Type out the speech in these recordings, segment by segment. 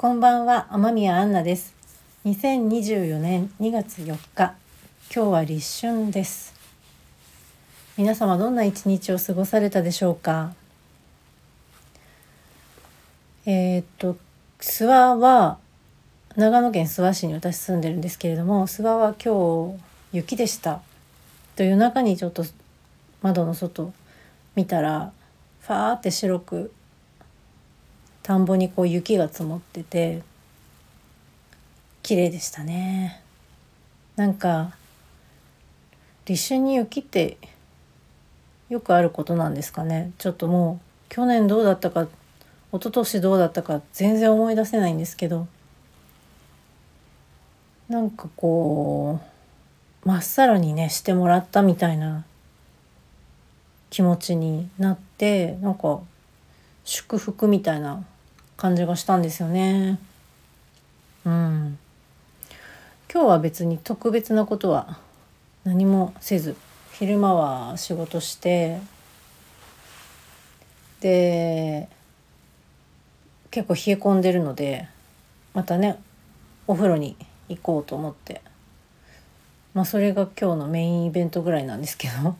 こんばんは、天宮アンナです。2024年2月4日、今日は立春です。皆様どんな一日を過ごされたでしょうか？えーっと諏訪は長野県諏訪市に私住んでるんですけれども、諏訪は今日雪でした。と夜中にちょっと窓の外見たらファーって白く田んぼにこう雪が積もってて綺麗でしたね。なんか立春に雪ってよくあることなんですかね。ちょっともう去年どうだったか一昨年どうだったか全然思い出せないんですけどなんかこうまっさらにねしてもらったみたいな気持ちになってなんか祝福みたいな感じがしたんですよね。うん。今日は別に特別なことは何もせず昼間は仕事してで結構冷え込んでるのでまたねお風呂に行こうと思ってまあそれが今日のメインイベントぐらいなんですけど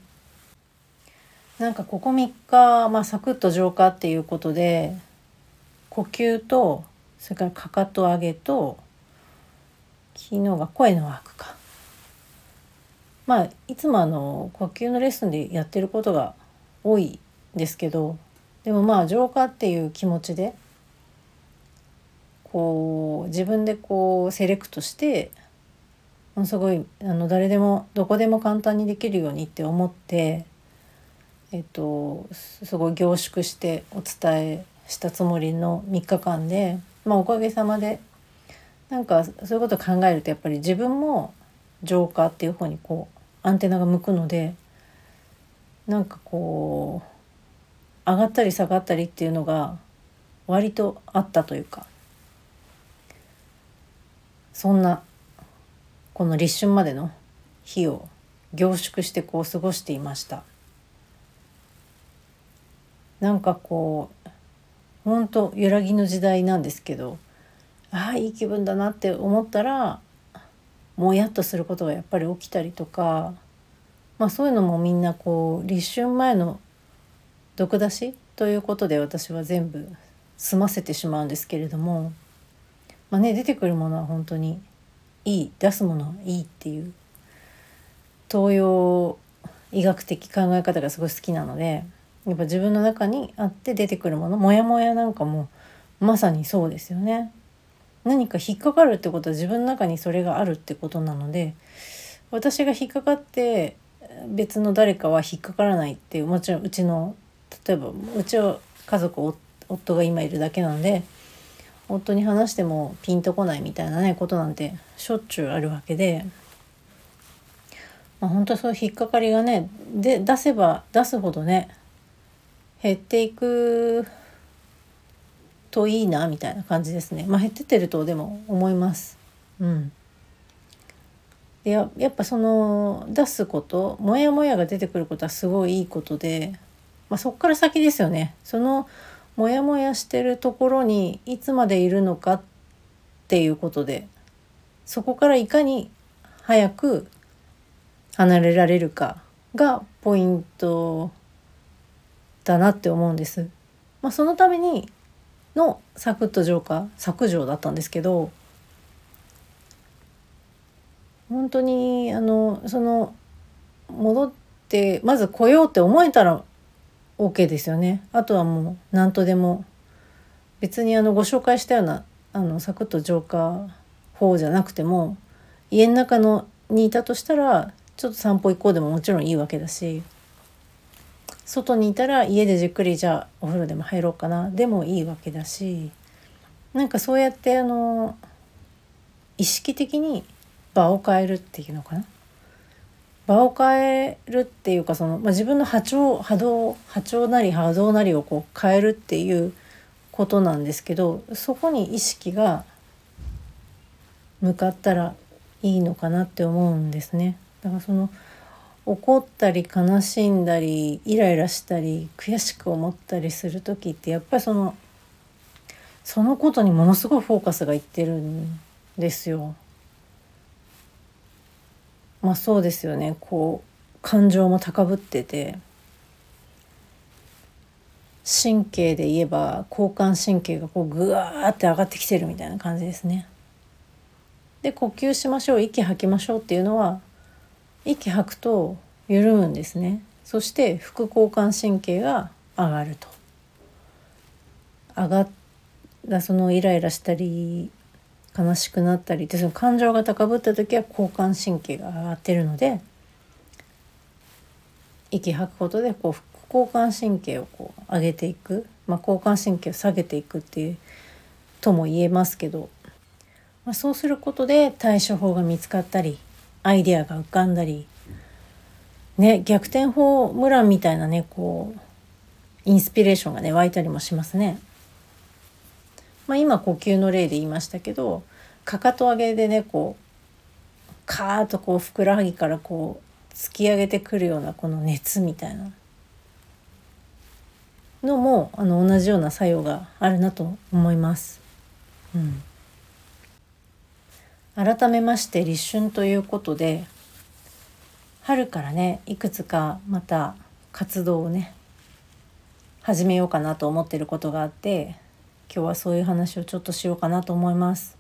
なんかここ3日、まあ、サクッと浄化っていうことで呼吸とそれからかかと上げと昨日が声のワークか。まあいつもあの呼吸のレッスンでやってることが多いんですけどでもまあ浄化っていう気持ちでこう自分でこうセレクトしてものすごいあの誰でもどこでも簡単にできるようにって思ってえっとすごい凝縮してお伝えしたつもりの3日間で、まあ、おかげさまでなんかそういうことを考えるとやっぱり自分も浄化っていう方にこうアンテナが向くのでなんかこう上がったり下がったりっていうのが割とあったというかそんなこの立春までの日を凝縮してこう過ごしていました。なんかこう本当揺らぎの時代なんですけどああいい気分だなって思ったらもやっとすることがやっぱり起きたりとか、まあ、そういうのもみんなこう立春前の毒出しということで私は全部済ませてしまうんですけれども、まあね、出てくるものは本当にいい出すものはいいっていう東洋医学的考え方がすごい好きなので。やっぱ自分の中にあって出てくるものモヤモヤなんかもまさにそうですよね。何か引っかかるってことは自分の中にそれがあるってことなので私が引っかかって別の誰かは引っかからないっていうもちろんうちの例えばうちは家族夫が今いるだけなので夫に話してもピンとこないみたいなねことなんてしょっちゅうあるわけで。まあ、本当そういう引っかかりがねで出せば出すほどね減っていくといいなみたいな感じですね。まあ減ってってるとでも思います。うん。でややっぱその出すことモヤモヤが出てくることはすごいいいことで、まあ、そこから先ですよね。そのモヤモヤしてるところにいつまでいるのかっていうことでそこからいかに早く離れられるかがポイントだなって思うんです。まあ、そのためにのサクッと浄化削除だったんですけど本当にあのその戻ってまず来ようって思えたら OK ですよね。あとはもう何とでも別にあのご紹介したようなあのサクッと浄化法じゃなくても家の中のにいたとしたらちょっと散歩行こうでももちろんいいわけだし外にいたら家でじっくりじゃあお風呂でも入ろうかなでもいいわけだしなんかそうやってあの意識的に場を変えるっていうのかな場を変えるっていうかその、まあ、自分の波長波動波長なり波動なりをこう変えるっていうことなんですけどそこに意識が向かったらいいのかなって思うんですね。だからその怒ったり悲しんだりイライラしたり悔しく思ったりする時ってやっぱりそのそのことにものすごいフォーカスがいってるんですよ。まあそうですよねこう感情も高ぶってて神経で言えば交感神経がこうぐわーって上がってきてるみたいな感じですね。で呼吸しましょう息吐きましょうっていうのは息吐くと緩むんですね。そして副交感神経が上がると。上がったそのイライラしたり悲しくなったりってその感情が高ぶった時は交感神経が上がってるので息吐くことでこう副交感神経をこう上げていく、まあ、交感神経を下げていくっていうとも言えますけど、まあ、そうすることで対処法が見つかったりアイデアが浮かんだり、ね、逆転ホームランみたいなねこうインスピレーションがね湧いたりもしますね。まあ、今呼吸の例で言いましたけどかかと上げでねこうカーッとこうふくらはぎからこう突き上げてくるようなこの熱みたいなのもあの同じような作用があるなと思います。うん、改めまして立春ということで春からねいくつかまた活動をね始めようかなと思ってることがあって今日はそういう話をちょっとしようかなと思います。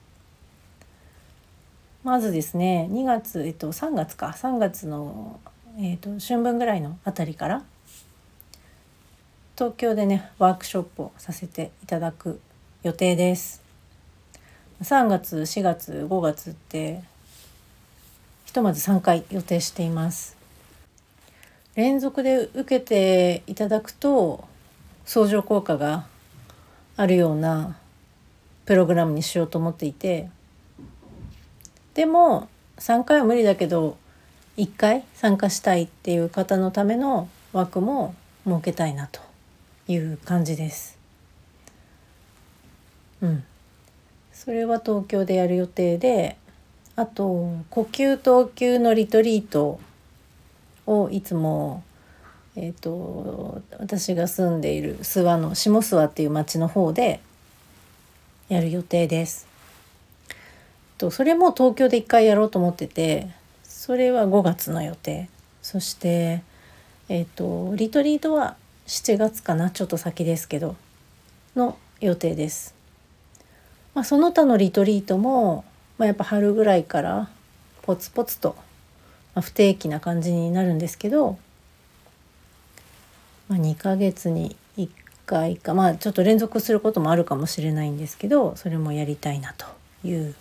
まずですね2月、えっと、3月か3月の、えっと、春分ぐらいのあたりから東京でねワークショップをさせていただく予定です。3月4月5月ってひとまず3回予定しています。連続で受けていただくと相乗効果があるようなプログラムにしようと思っていてでも3回は無理だけど1回参加したいっていう方のための枠も設けたいなという感じです。うん、それは東京でやる予定であと呼吸投球のリトリートをいつもえーと、私が住んでいる諏訪の下諏訪っていう町の方でやる予定です。とそれも東京で一回やろうと思っててそれは5月の予定そしてえっ、ー、とリトリートは7月かな？ちょっと先ですけどの予定です。まあ、その他のリトリートも、まあ、やっぱ春ぐらいからポツポツと、まあ、不定期な感じになるんですけどまあ、2ヶ月に1回かまあちょっと連続することもあるかもしれないんですけどそれもやりたいなという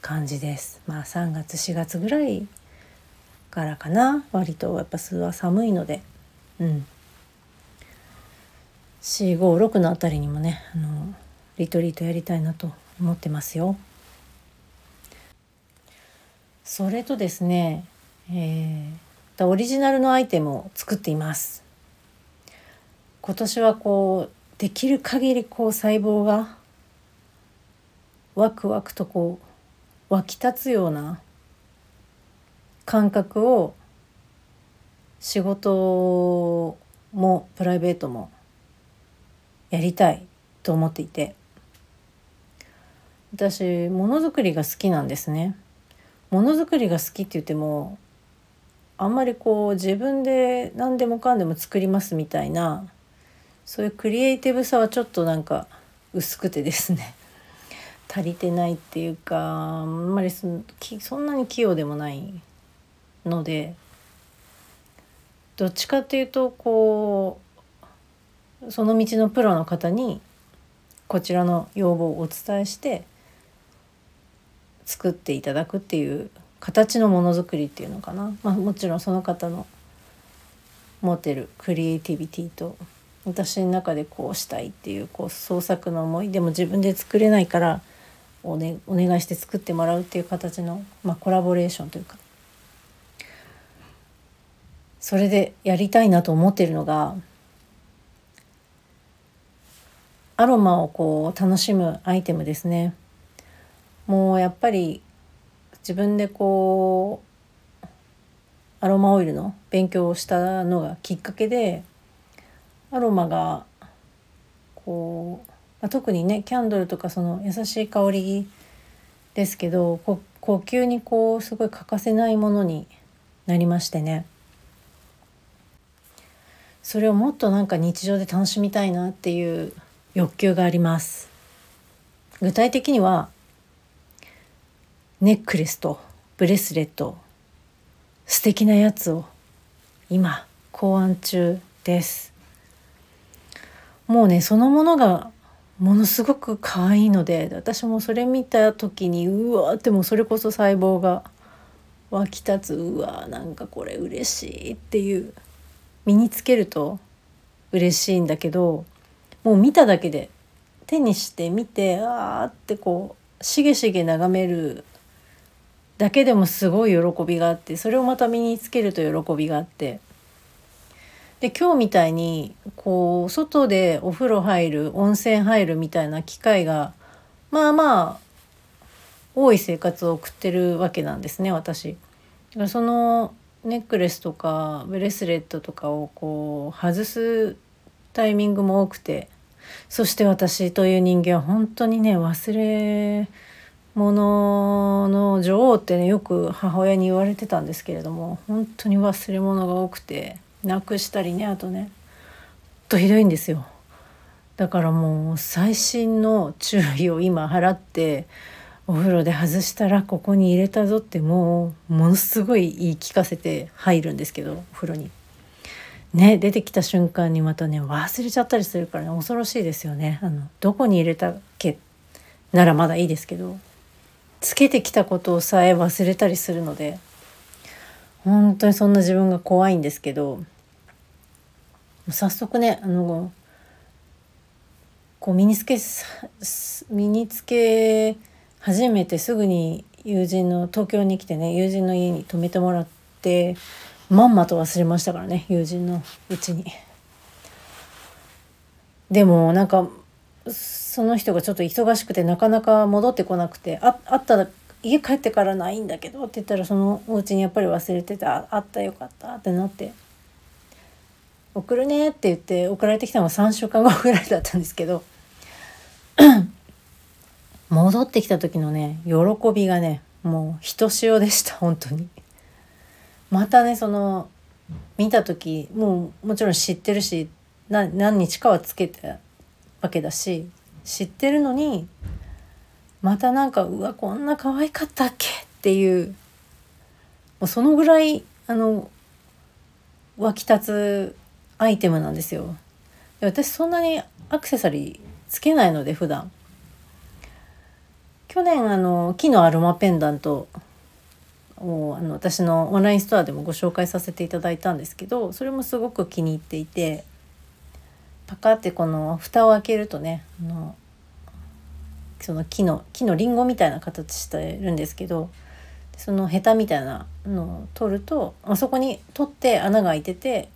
感じです。まあ3月4月ぐらいからかな割とやっぱ巣は寒いのでうん456のあたりにもねあのリトリートやりたいなと思ってますよ。それとですね、えー、オリジナルのアイテムを作っています。今年はこうできる限りこう細胞がワクワクとこう湧き立つような感覚を仕事もプライベートもやりたいと思っていて私ものづくりが好きなんですね。ものづくりが好きって言ってもあんまりこう自分で何でもかんでも作りますみたいなそういうクリエイティブさはちょっとなんか薄くてですね足りてないっていうかあんまりそそんなに器用でもないのでどっちかっていうとこうその道のプロの方にこちらの要望をお伝えして作っていただくっていう形のものづくりっていうのかな、まあ、もちろんその方の持ってるクリエイティビティと私の中でこうしたいっていうこう創作の思いでも自分で作れないからお,、ね、お願いして作ってもらうっていう形の、まあ、コラボレーションというかそれでやりたいなと思ってるのがアロマをこう楽しむアイテムですね。もうやっぱり自分でこうアロマオイルの勉強をしたのがきっかけでアロマがこうまあ、特にねキャンドルとかその優しい香りですけど呼吸にこうすごい欠かせないものになりましてね。それをもっとなんか日常で楽しみたいなっていう欲求があります。具体的にはネックレスとブレスレット素敵なやつを今考案中です。もうねそのものがものすごく可愛いので私もそれ見た時にうわーってもそれこそ細胞が湧き立つうわなんかこれ嬉しいっていう身につけると嬉しいんだけどもう見ただけで手にして見てあーってこうしげしげ眺めるだけでもすごい喜びがあってそれをまた身につけると喜びがあってで今日みたいにこう外でお風呂入る温泉入るみたいな機会がまあまあ多い生活を送ってるわけなんですね私。そのネックレスとかブレスレットとかをこう外すタイミングも多くてそして私という人間は本当にね忘れ物の女王ってねよく母親に言われてたんですけれども本当に忘れ物が多くてなくしたりねあとねとひどいんですよだからもう細心の注意を今払ってお風呂で外したらここに入れたぞってもうものすごい言い聞かせて入るんですけどお風呂に。ね出てきた瞬間にまたね忘れちゃったりするからね恐ろしいですよね。あのどこに入れたっけならまだいいですけどつけてきたことをさえ忘れたりするので本当にそんな自分が怖いんですけど早速ねあのこう身につけ身につけ始めてすぐに友人の東京に来てね友人の家に泊めてもらってまんまと忘れましたからね友人のうちに。でもなんかその人がちょっと忙しくてなかなか戻ってこなくてああったら家帰ってからないんだけどって言ったらそのお家にやっぱり忘れててあったよかったってなって送るねって言って送られてきたのが3週間後ぐらいだったんですけど 戻ってきた時のね喜びがねもうひとしおでした本当に。またねその見た時もうもちろん知ってるし何日かはつけたわけだし知ってるのにまたなんかうわこんな可愛かったっけっていうもうそのぐらいあの湧き立つアイテムなんですよ。私そんなにアクセサリーつけないので普段去年あの木のアロマペンダントをあの私のオンラインストアでもご紹介させていただいたんですけどそれもすごく気に入っていてパカってこの蓋を開けるとねあのその木の木のリンゴみたいな形してるんですけどそのヘタみたいなのを取るとあそこに取って穴が開いてて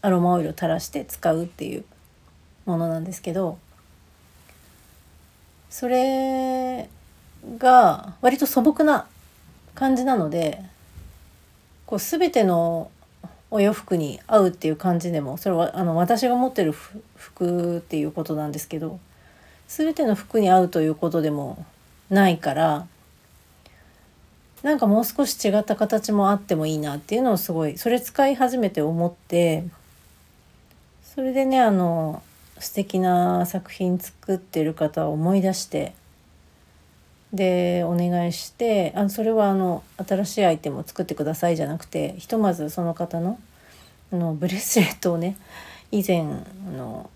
アロマオイルを垂らして使うっていうものなんですけどそれが割と素朴な感じなのでこう全てのお洋服に合うっていう感じでもそれはあの私が持ってる服っていうことなんですけど全ての服に合うということでもないからなんかもう少し違った形もあってもいいなっていうのをすごいそれ使い始めて思ってそれでねあの素敵な作品作ってる方を思い出してでお願いしてあそれはあの新しいアイテムを作ってくださいじゃなくてひとまずその方のあのブレスレットをね以前あの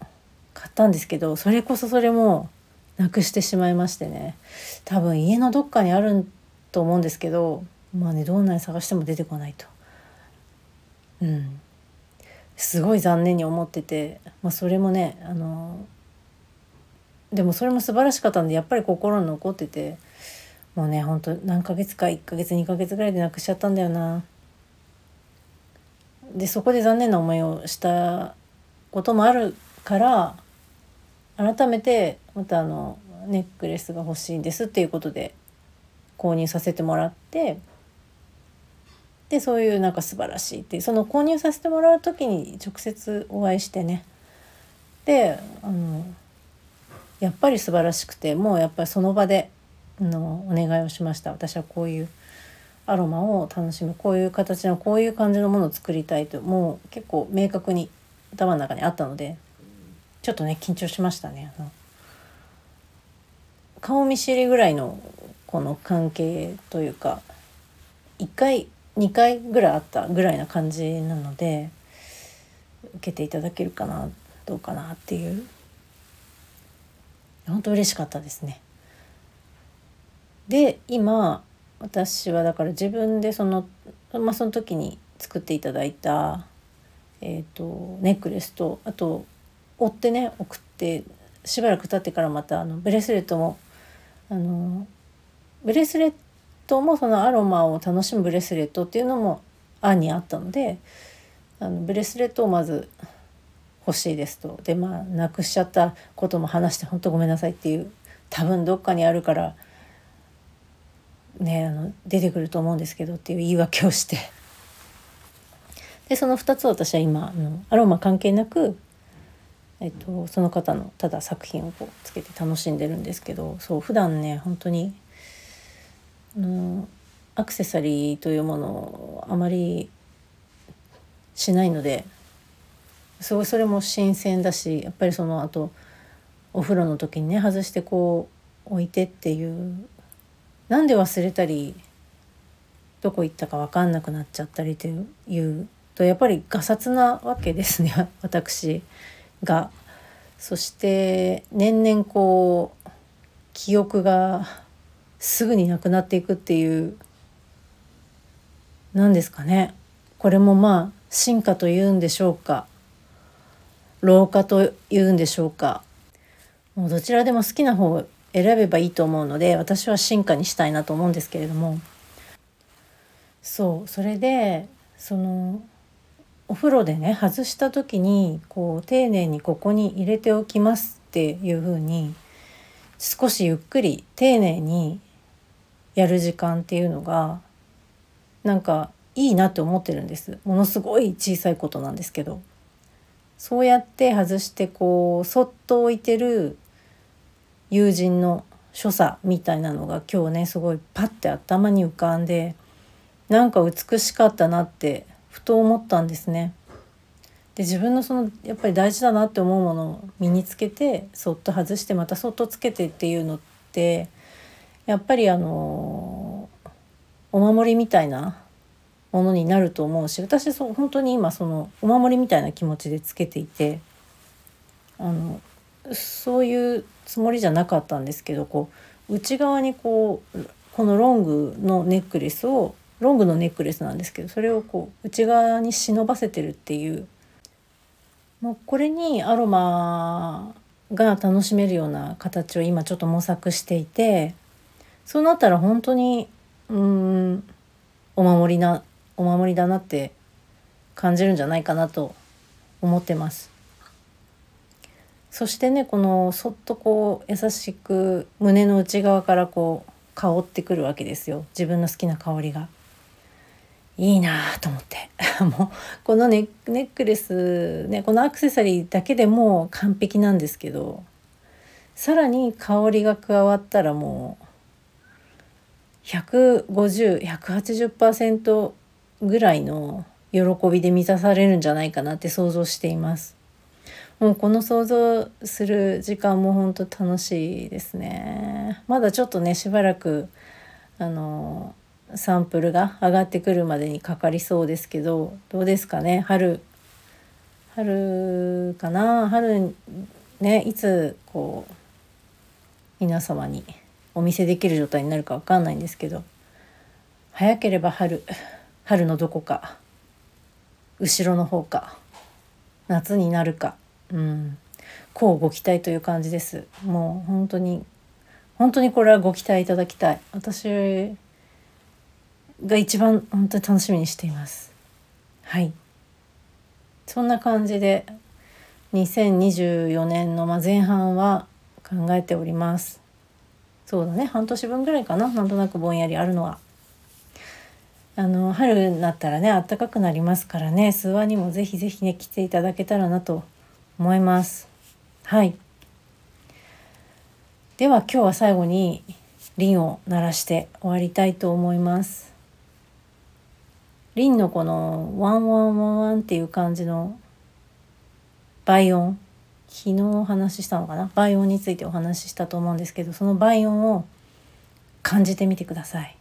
買ったんですけどそれこそそれもなくしてしまいましてね多分家のどっかにあると思うんですけどまあねどんなに探しても出てこないと。うんすごい残念に思ってて、まあ、それもねあのでもそれも素晴らしかったんでやっぱり心に残っててもうねほんと何ヶ月か1ヶ月2ヶ月ぐらいでなくしちゃったんだよな。でそこで残念な思いをしたこともあるから改めてまたあのネックレスが欲しいんですっていうことで購入させてもらってでそういうなんか素晴らしいってその購入させてもらう時に直接お会いしてねであのやっぱり素晴らしくてもうやっぱりその場でのお願いをしました。私はこういうアロマを楽しむ。こういう形のこういう感じのものを作りたいと。もう結構明確に頭の中にあったのでちょっとね緊張しましたね。顔見知りぐらいのこの関係というか1回2回ぐらいあったぐらいな感じなので受けていただけるかなどうかなっていう。本当嬉しかったですね。で今私はだから自分でその,、まあ、その時に作っていただいた、えーと、ネックレスとあと追ってね送ってしばらく経ってからまたあのブレスレットもあのブレスレットもそのアロマを楽しむブレスレットっていうのも案にあったのであのブレスレットをまず欲しいですと。でまあなくしちゃったことも話して本当ごめんなさいっていう多分どっかにあるからねあの出てくると思うんですけどっていう言い訳をして。でその2つを私は今あのアロマ関係なく、えっと、その方のただ作品をこうつけて楽しんでるんですけどそう普段ね本当にあのアクセサリーというものをあまりしないのですごいそれも新鮮だしやっぱりその後お風呂の時にね外してこう置いてっていうなんで忘れたりどこ行ったか分かんなくなっちゃったりというとやっぱりがさつなわけですね 私が。そして年々こう記憶がすぐになくなっていくっていう何ですかね。これもまあ進化というんでしょうか。老化というんでしょうか。もうどちらでも好きな方選べばいいと思うので私は進化にしたいなと思うんですけれども。そうそれでそのお風呂でね外した時にこう丁寧にここに入れておきますっていう風に少しゆっくり丁寧にやる時間っていうのがなんかいいなって思ってるんです。ものすごい小さいことなんですけど。そうやって外してこうそっと置いてる友人の所作みたいなのが今日ねすごいパッて頭に浮かんでなんか美しかったなってふと思ったんですね。で自分のそのやっぱり大事だなって思うものを身につけてそっと外してまたそっとつけてっていうのってやっぱりあのお守りみたいなものになると思うし私そう本当に今そのお守りみたいな気持ちでつけていてあのそういうつもりじゃなかったんですけどこう内側にこうこのロングのネックレスをロングのネックレスなんですけどそれをこう内側に忍ばせてるっていうもうこれにアロマが楽しめるような形を今ちょっと模索していてそうなったら本当にうんお守りなお守りだなって感じるんじゃないかなと思ってます。そしてねこのそっとこう優しく胸の内側からこう香ってくるわけですよ自分の好きな香りが。いいなと思って もうこのネックレスねこのアクセサリーだけでも完璧なんですけどさらに香りが加わったらもう150180%ぐらいの喜びで満たされるんじゃないかなって想像しています。もうこの想像する時間も本当楽しいですね。まだちょっとねしばらくあのサンプルが上がってくるまでにかかりそうですけどどうですかね？春春かな？春ねいつこう皆様にお見せできる状態になるか分かんないんですけど早ければ春春のどこか後ろの方か夏になるかうん。こうご期待という感じです。もう本当に本当にこれはご期待いただきたい。私が一番本当に楽しみにしています。はい。そんな感じで2024年の前半は考えております。そうだね。半年分ぐらいかな。なんとなくぼんやりあるのは。あの春になったらね暖かくなりますからね。諏訪にもぜひぜひね来ていただけたらなと思います。はい。では今日は最後にリンを鳴らして終わりたいと思います。リンのこのワンワンワンワンっていう感じの倍音。昨日お話ししたのかな？倍音についてお話ししたと思うんですけどその倍音を感じてみてください。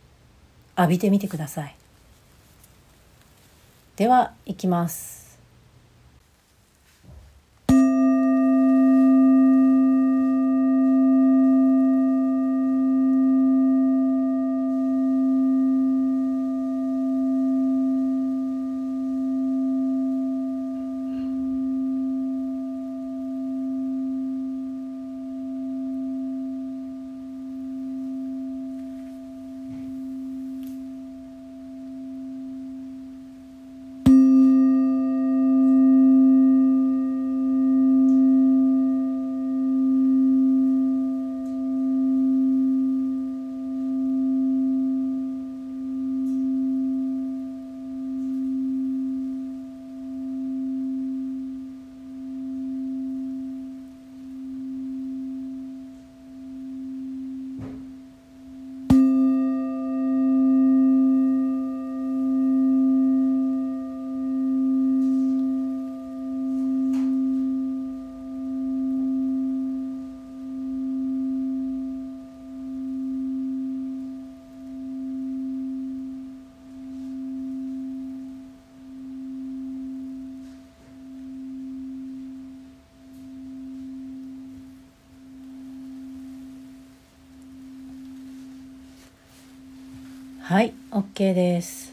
浴びてみてください。ではいきますはい OK です。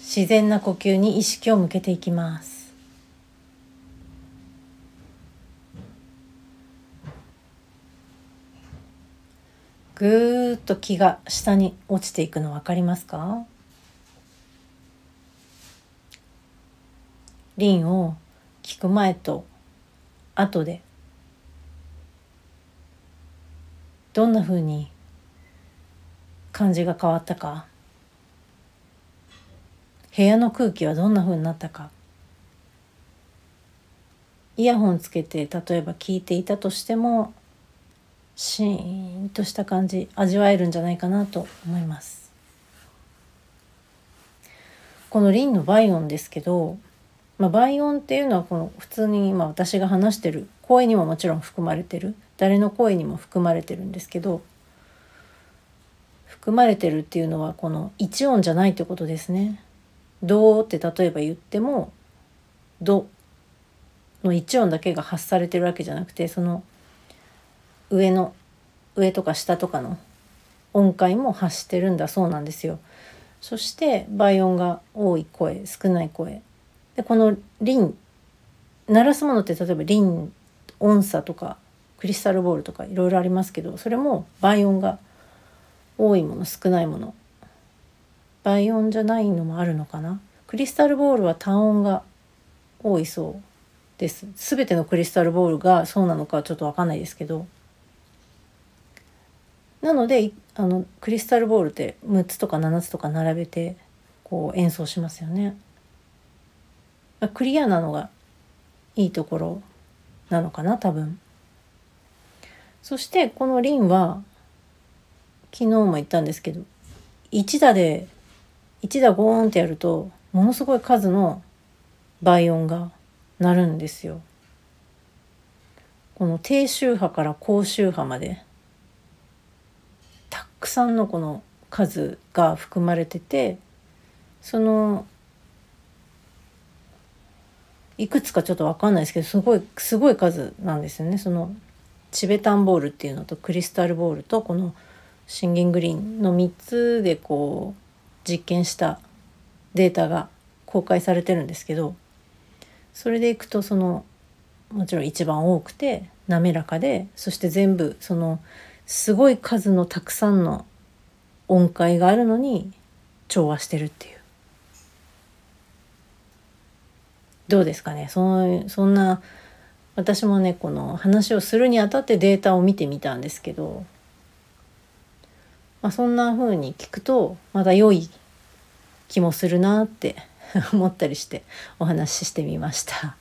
自然な呼吸に意識を向けていきます。ぐーっと気が下に落ちていくの分かりますか？リンを聞く前と後で。どんなふうに感じが変わったか？部屋の空気はどんなふうになったか？イヤホンつけて例えば聞いていたとしてもシーンとした感じ味わえるんじゃないかなと思います。このリンのバイオンですけど、まあ、バイオンっていうのはこの普通に今私が話してる声にももちろん含まれてる誰の声にも含まれてるんですけど含まれてるっていうのはこの一音じゃないってことですね。どうって例えば言っても「ど」の一音だけが発されてるわけじゃなくてその上の上とか下とかの音階も発してるんだそうなんですよ。そして倍音が多い声少ない声でこのリン鳴らすものって例えばリン音差とかクリスタルボールとかいろいろありますけどそれも倍音が多いもの少ないもの倍音じゃないのもあるのかなクリスタルボールは単音が多いそうです全てのクリスタルボールがそうなのかちょっと分かんないですけどなのであのクリスタルボールって6つとか7つとか並べてこう演奏しますよね。クリアなのがいいところなのかな多分。そしてこのリンは昨日も言ったんですけど1打で1打ゴーンってやるとものすごい数の倍音が鳴るんですよ。この低周波から高周波までたくさんのこの数が含まれててそのいくつかちょっと分かんないですけどすごいすごい数なんですよねそのチベタンボールっていうのとクリスタルボールとこのシンギングリーンの3つでこう実験したデータが公開されてるんですけどそれでいくとそのもちろん一番多くて滑らかでそして全部そのすごい数のたくさんの音階があるのに調和してるっていう。どうですかね？そのそんな私もねこの話をするにあたってデータを見てみたんですけど、まあ、そんな風に聞くとまだ良い気もするなって 思ったりしてお話ししてみました。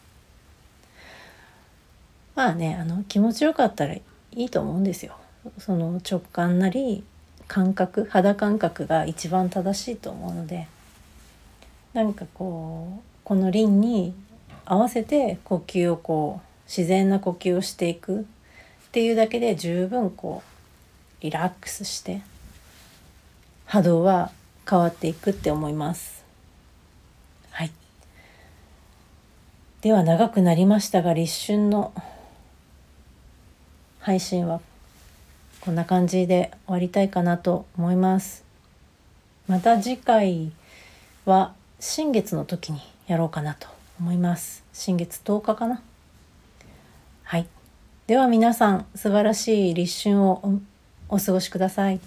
まあねあの気持ちよかったらいいと思うんですよ。その直感なり感覚肌感覚が一番正しいと思うのでなんかこうこの輪に合わせて呼吸をこう自然な呼吸をしていくっていうだけで十分こうリラックスして波動は変わっていくって思います。はい。では長くなりましたが立春の配信はこんな感じで終わりたいかなと思います。また次回は新月の時にやろうかなと思います。新月10日かな。はい。では皆さん素晴らしい立春をお過ごしください。